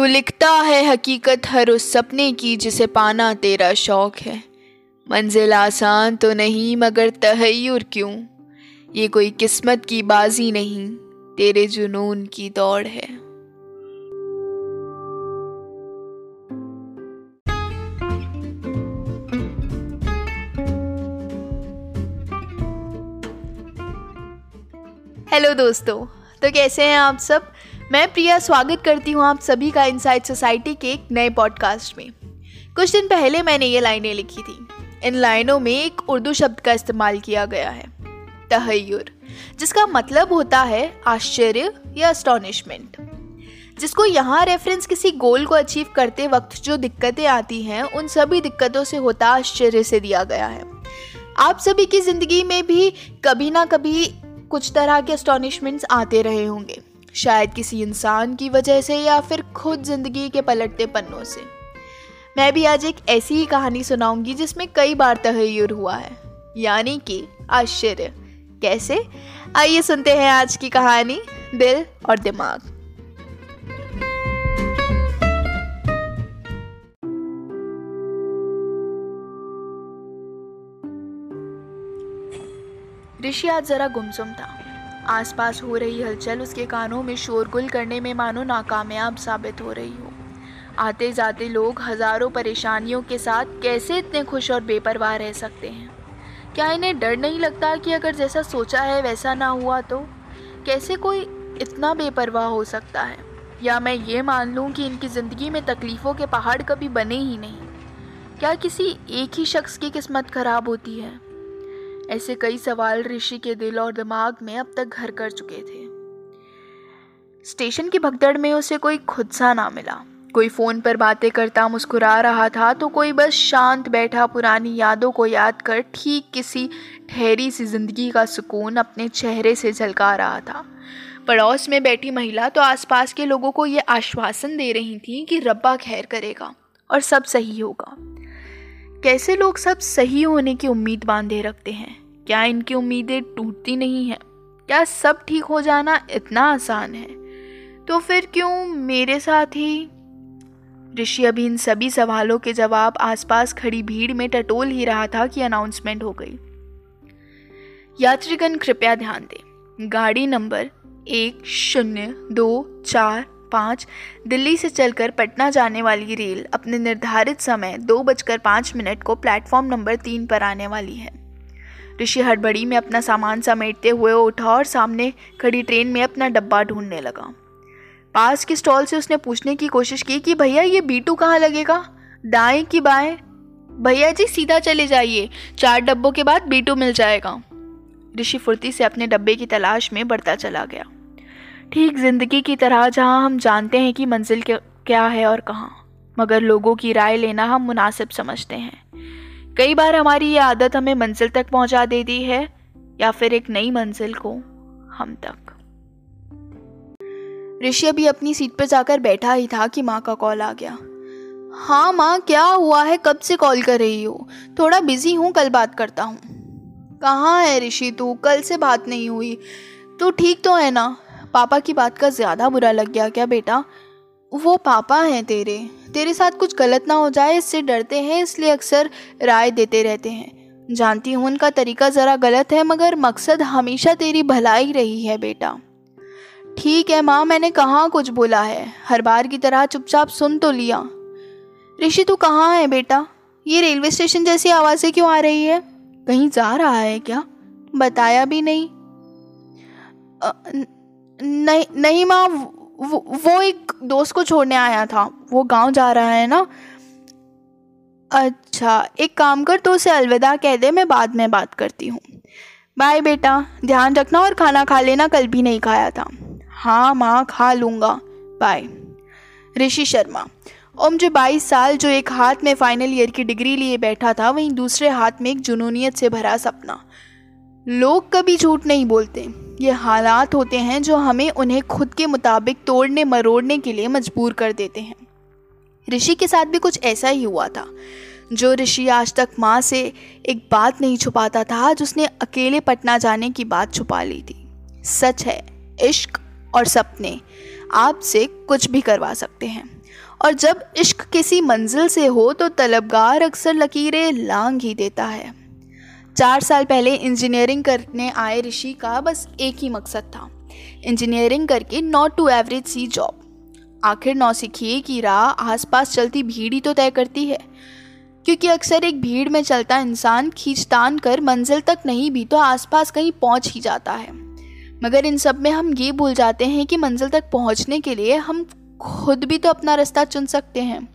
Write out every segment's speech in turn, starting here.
तू लिखता है हकीकत हर उस सपने की, जिसे पाना तेरा शौक है। मंजिल आसान तो नहीं, मगर तहैयुर क्यों? ये कोई किस्मत की बाजी नहीं, तेरे जुनून की दौड़ है। हेलो दोस्तों तो कैसे हैं आप सब? मैं प्रिया स्वागत करती हूँ आप सभी का इनसाइड सोसाइटी के एक नए पॉडकास्ट में। कुछ दिन पहले मैंने ये लाइनें लिखी थी। इन लाइनों में एक उर्दू शब्द का इस्तेमाल किया गया है। तहैयुर, जिसका मतलब होता है आश्चर्य या अस्टॉनिशमेंट जिसको यहाँ रेफरेंस किसी गोल को अचीव करते वक्त जो दिक्कतें आती हैं, उन सभी दिक्कतों से होता आश्चर्य से दिया गया है। आप सभी की ज़िंदगी में भी कभी ना कभी कुछ तरह के अस्टॉनिशमेंट्स आते रहे होंगे। शायद किसी इंसान की वजह से या फिर खुद ज़िंदगी के पलटते पन्नों से। मैं भी आज एक ऐसी ही कहानी सुनाऊँगी जिसमें कई बार तहैयुर हुआ है। यानी कि आश्चर्य। कैसे? आइए सुनते हैं आज की कहानी, दिल और दिमाग। ऋषि आज जरा गुमसुम था। आसपास हो रही हलचल उसके कानों में शोरगुल करने में मानो नाकामयाब साबित हो रही हो। आते जाते लोग हज़ारों परेशानियों के साथ कैसे इतने खुश और बेपरवाह रह सकते हैं? क्या इन्हें डर नहीं लगता कि अगर जैसा सोचा है वैसा ना हुआ तो? कैसे कोई इतना बेपरवाह हो सकता है? या मैं ये मान लूँ कि इनकी ज़िंदगी में तकलीफ़ों के पहाड़ कभी बने ही नहीं? क्या किसी एक ही शख्स की किस्मत खराब होती है? ऐसे कई सवाल ऋषि के दिल और दिमाग में अब तक घर कर चुके थे। स्टेशन की भगदड़ में उसे कोई खुद सा ना मिला। कोई फ़ोन पर बातें करता मुस्कुरा रहा था तो कोई बस शांत बैठा पुरानी यादों को याद कर ठीक किसी ठहरी सी ज़िंदगी का सुकून अपने चेहरे से झलका रहा था। पड़ोस में बैठी महिला तो आसपास के लोगों को ये आश्वासन दे रही थी कि रब्बा खैर करेगा और सब सही होगा। कैसे लोग सब सही होने की उम्मीद बांधे रखते हैं? क्या इनकी उम्मीदें टूटती नहीं हैं? क्या सब ठीक हो जाना इतना आसान है? तो फिर क्यों मेरे साथ ही? ऋषि अभी इन सभी सवालों के जवाब आसपास खड़ी भीड़ में टटोल ही रहा था कि अनाउंसमेंट हो गई। यात्रीगण, कृपया ध्यान दें। गाड़ी नंबर एक शून्य दो चार पाँच दिल्ली से चलकर पटना जाने वाली रेल अपने निर्धारित समय दो बजकर पाँच मिनट को प्लेटफॉर्म नंबर तीन पर आने वाली है। ऋषि हड़बड़ी में अपना सामान समेटते हुए उठा और सामने खड़ी ट्रेन में अपना डब्बा ढूँढने लगा। पास के स्टॉल से उसने पूछने की कोशिश की कि, भैया, ये बीटू कहाँ लगेगा? दाएँ कि बाएँ? भैया जी, सीधा चले जाइए। चार डब्बों के बाद बीटू मिल जाएगा। ऋषि फुर्ती से अपने डब्बे की तलाश में बढ़ता चला गया। ठीक, ज़िंदगी की तरह जहाँ हम जानते हैं कि मंजिल क्या है और कहाँ, मगर लोगों की राय लेना हम मुनासिब समझते हैं। कई बार हमारी ये आदत हमें मंजिल तक पहुँचा देती है, या फिर एक नई मंजिल को हम तक। ऋषि अभी अपनी सीट पर जाकर बैठा ही था कि माँ का कॉल आ गया। हाँ माँ, क्या हुआ है? कब से कॉल कर रही हो? थोड़ा बिज़ी हूँ, कल बात करता हूँ। कहाँ है ऋषि तू? कल से बात नहीं हुई। तू ठीक तो है ना? पापा की बात का ज़्यादा बुरा लग गया क्या बेटा? वो पापा हैं तेरे। तेरे साथ कुछ गलत ना हो जाए, इससे डरते हैं, इसलिए अक्सर राय देते रहते हैं। जानती हूँ उनका तरीका ज़रा गलत है, मगर मकसद हमेशा तेरी भलाई रही है, बेटा। ठीक है माँ, मैंने कहाँ कुछ बोला है। हर बार की तरह चुपचाप सुन तो लिया। ऋषि, तू कहाँ है बेटा? ये रेलवे स्टेशन जैसी आवाज़ें क्यों आ रही है? कहीं जा रहा है क्या? बताया भी नहीं। नहीं नहीं माँ वो, वो एक दोस्त को छोड़ने आया था। वो गाँव जा रहा है ना। अच्छा एक काम कर तो उसे अलविदा कह दे मैं बाद में बात करती हूँ। बाय बेटा ध्यान रखना और खाना खा लेना कल भी नहीं खाया था। हाँ माँ खा लूँगा। बाय। ऋषि शर्मा। उम्र बाईस साल जो एक हाथ में फाइनल ईयर की डिग्री लिए बैठा था वहीं दूसरे हाथ में एक जुनूनियत से भरा सपना। लोग कभी झूठ नहीं बोलते। ये हालात होते हैं जो हमें उन्हें खुद के मुताबिक तोड़ने, मरोड़ने के लिए मजबूर कर देते हैं। ऋषि के साथ भी कुछ ऐसा ही हुआ था। जो ऋषि आज तक माँ से एक बात नहीं छुपाता था, आज उसने अकेले पटना जाने की बात छुपा ली थी। सच है, इश्क और सपने आपसे कुछ भी करवा सकते हैं। और जब इश्क किसी मंजिल से हो तो तलबगार अक्सर लकीरें लांग ही देता है। चार साल पहले इंजीनियरिंग करने आए ऋषि का बस एक ही मकसद था। इंजीनियरिंग करके नॉट टू एवरेज सी जॉब आखिर नौसिखिए की राह आसपास चलती भीड़ ही तो तय करती है। क्योंकि अक्सर एक भीड़ में चलता इंसान खींचतान कर मंजिल तक नहीं भी तो आसपास कहीं पहुँच ही जाता है। मगर इन सब में हम ये भूल जाते हैं कि मंजिल तक पहुँचने के लिए हम खुद भी तो अपना रास्ता चुन सकते हैं।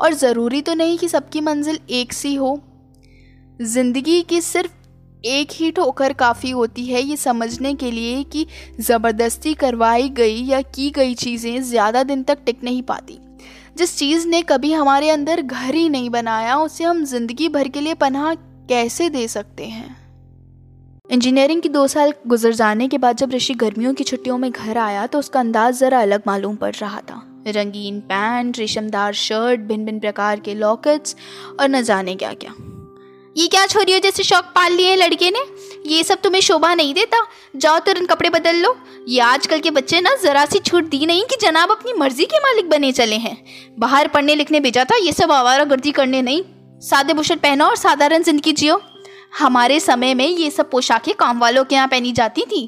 और ज़रूरी तो नहीं कि सबकी मंजिल एक सी हो। ज़िंदगी की सिर्फ़ एक ही ठोकर काफ़ी होती है ये समझने के लिए कि ज़बरदस्ती करवाई गई या की गई चीज़ें ज़्यादा दिन तक टिक नहीं पाती। जिस चीज़ ने कभी हमारे अंदर घर ही नहीं बनाया, उसे हम ज़िंदगी भर के लिए पनाह कैसे दे सकते हैं? इंजीनियरिंग की दो साल गुजर जाने के बाद जब ऋषि गर्मियों की छुट्टियों में घर आया तो उसका अंदाज ज़रा अलग मालूम पड़ रहा था। रंगीन पैंट, रेशमदार शर्ट भिन्न भिन्न प्रकार के लॉकेट्स और न जाने क्या क्या ये क्या छोरी हो जैसे शौक पाल लिए लड़के ने? ये सब तुम्हें शोभा नहीं देता। जाओ तुरंत कपड़े बदल लो। ये आजकल के बच्चे ना जरा सी छूट दी नहीं कि जनाब अपनी मर्ज़ी के मालिक बने चले हैं। बाहर पढ़ने लिखने भेजा था, ये सब आवारा गर्दी करने नहीं। सादे बुशर पहनो और साधारण ज़िंदगी जियो। हमारे समय में ये सब पोशाकें काम वालों के यहाँ पहनी जाती थी।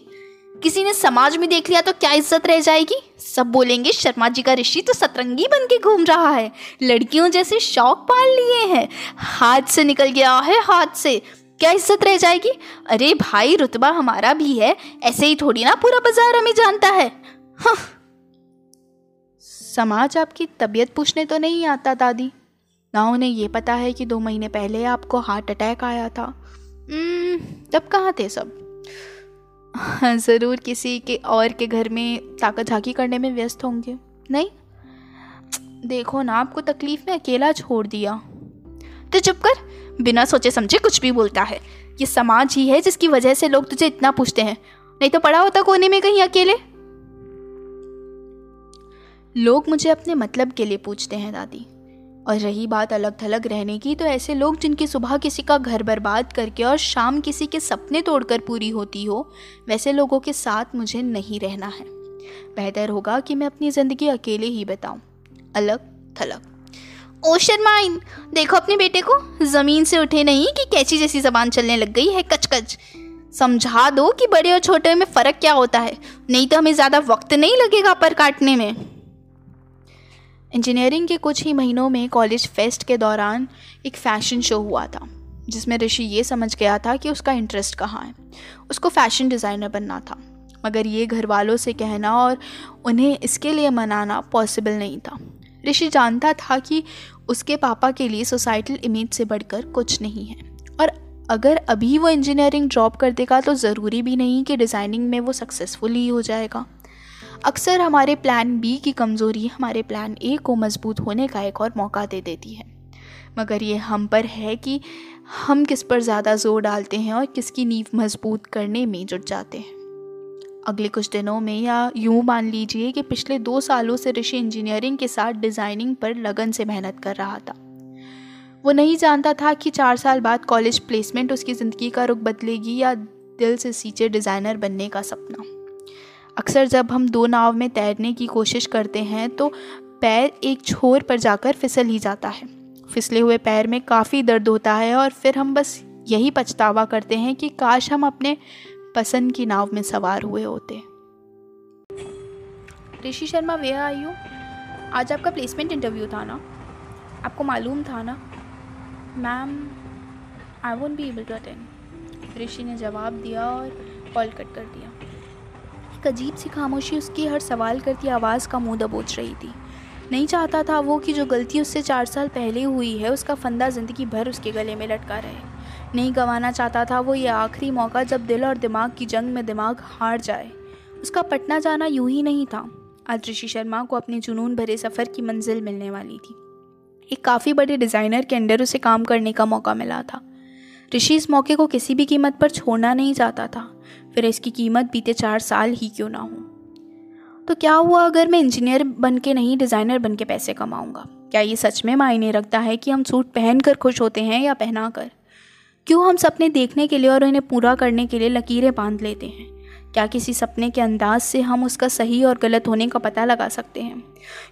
किसी ने समाज में देख लिया तो क्या इज़्ज़त रह जाएगी? सब बोलेंगे शर्मा जी का ऋषि तो सतरंगी बन के घूम रहा है। लड़कियों जैसे शौक पाल लिए हैं। हाथ से निकल गया है हाथ से। क्या इज़्ज़त रह जाएगी? अरे भाई रुतबा हमारा भी है। ऐसे ही थोड़ी ना पूरा बाज़ार हमें जानता है। हाँ। समाज आपकी तबीयत पूछने तो नहीं आता दादी। ना उन्हें ये पता है कि दो महीने पहले आपको हार्ट अटैक आया था। हम्म, तब कहाँ थे सब? ज़रूर किसी के और के घर में ताकत झाकी करने में व्यस्त होंगे। नहीं? देखो ना, आपको तकलीफ़ में अकेला छोड़ दिया। तो चुप कर, बिना सोचे समझे कुछ भी बोलता है। ये समाज ही है जिसकी वजह से लोग तुझे इतना पूछते हैं। नहीं तो पड़ा होता कोने में कहीं अकेले। लोग मुझे अपने मतलब के लिए पूछते हैं, दादी। और रही बात अलग थलग रहने की तो ऐसे लोग जिनकी सुबह किसी का घर बर्बाद करके और शाम किसी के सपने तोड़कर पूरी होती हो, वैसे लोगों के साथ मुझे नहीं रहना है। बेहतर होगा कि मैं अपनी ज़िंदगी अकेले ही बताऊँ। अलग थलग ओ, शर्माइन! देखो अपने बेटे को। ज़मीन से उठे नहीं कि कैची जैसी ज़बान चलने लग गई है कच कच समझा दो कि बड़े और छोटे में फ़र्क क्या होता है। नहीं तो हमें ज़्यादा वक्त नहीं लगेगा पर काटने में। इंजीनियरिंग के कुछ ही महीनों में कॉलेज फेस्ट के दौरान एक फ़ैशन शो हुआ था, जिसमें ऋषि ये समझ गया था कि उसका इंटरेस्ट कहाँ है। उसको फ़ैशन डिज़ाइनर बनना था, मगर ये घर वालों से कहना और उन्हें इसके लिए मनाना पॉसिबल नहीं था। ऋषि जानता था कि उसके पापा के लिए सोसाइटल इमेज से बढ़कर कुछ नहीं है, और अगर अभी वो इंजीनियरिंग ड्रॉप कर देगा तो ज़रूरी भी नहीं कि डिज़ाइनिंग में वो सक्सेसफुल ही हो जाएगा। अक्सर हमारे प्लान बी की कमज़ोरी हमारे प्लान ए को मज़बूत होने का एक और मौका दे देती है। मगर ये हम पर है कि हम किस पर ज़्यादा ज़ोर डालते हैं और किसकी नींव मज़बूत करने में जुट जाते हैं। अगले कुछ दिनों में या यूँ मान लीजिए कि पिछले दो सालों से ऋषि इंजीनियरिंग के साथ डिज़ाइनिंग पर लगन से मेहनत कर रहा था। वो नहीं जानता था कि चार साल बाद कॉलेज प्लेसमेंट उसकी ज़िंदगी का रुख बदलेगी या दिल से सींचे डिज़ाइनर बनने का सपना। अक्सर जब हम दो नाव में तैरने की कोशिश करते हैं तो पैर एक छोर पर जाकर फिसल ही जाता है। फिसले हुए पैर में काफ़ी दर्द होता है और फिर हम बस यही पछतावा करते हैं कि काश हम अपने पसंद की नाव में सवार हुए होते। ऋषि शर्मा, वे आई हूँ? आज आपका प्लेसमेंट इंटरव्यू था ना? आपको मालूम था ना? Ma'am I won't be able to attend Rishi ने जवाब दिया और कॉल कट कर दिया। एक अजीब सी खामोशी उसकी हर सवाल करती आवाज़ का मुँह दबोच रही थी। नहीं चाहता था वो कि जो गलती उससे चार साल पहले हुई है, उसका फंदा ज़िंदगी भर उसके गले में लटका रहे। नहीं गंवाना चाहता था वो ये आखिरी मौका जब दिल और दिमाग की जंग में दिमाग हार जाए। उसका पटना जाना यूँ ही नहीं था। आज ऋषि शर्मा को अपने जुनून भरे सफ़र की मंजिल मिलने वाली थी। एक काफ़ी बड़े डिज़ाइनर के अंडर उसे काम करने का मौका मिला था। ऋषि इस मौके को किसी भी कीमत पर छोड़ना नहीं चाहता था। फिर इसकी कीमत बीते चार साल ही क्यों ना हो? तो क्या हुआ अगर मैं इंजीनियर बन के नहीं, डिज़ाइनर बन के पैसे कमाऊँगा? क्या ये सच में मायने रखता है कि हम सूट पहन कर खुश होते हैं या पहना कर क्यों हम सपने देखने के लिए और उन्हें पूरा करने के लिए लकीरें बाँध लेते हैं? क्या किसी सपने के अंदाज से हम उसका सही और गलत होने का पता लगा सकते हैं?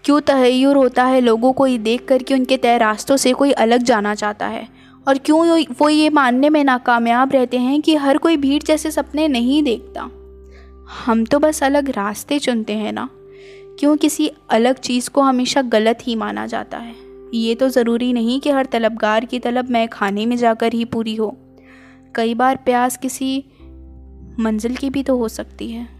क्यों तहैर होता है लोगों को ये देख कर कि उनके तय रास्तों से कोई अलग जाना चाहता है? और क्यों वो ये मानने में नाकामयाब रहते हैं कि हर कोई भीड़ जैसे सपने नहीं देखता। हम तो बस अलग रास्ते चुनते हैं ना। क्यों किसी अलग चीज़ को हमेशा गलत ही माना जाता है? ये तो ज़रूरी नहीं कि हर तलबगार की तलब मैं खाने में जाकर ही पूरी हो। कई बार प्यास किसी मंजिल की भी तो हो सकती है।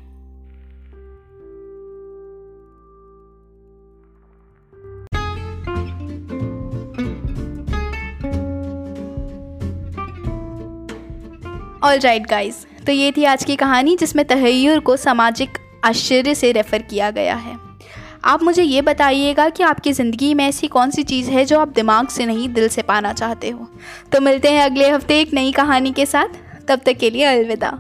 ऑल राइट गाइज़ तो ये थी आज की कहानी जिसमें तहैर को सामाजिक आश्चर्य से रेफ़र किया गया है। आप मुझे ये बताइएगा कि आपकी ज़िंदगी में ऐसी कौन सी चीज़ है जो आप दिमाग से नहीं, दिल से पाना चाहते हो। तो मिलते हैं अगले हफ़्ते एक नई कहानी के साथ। तब तक के लिए अलविदा।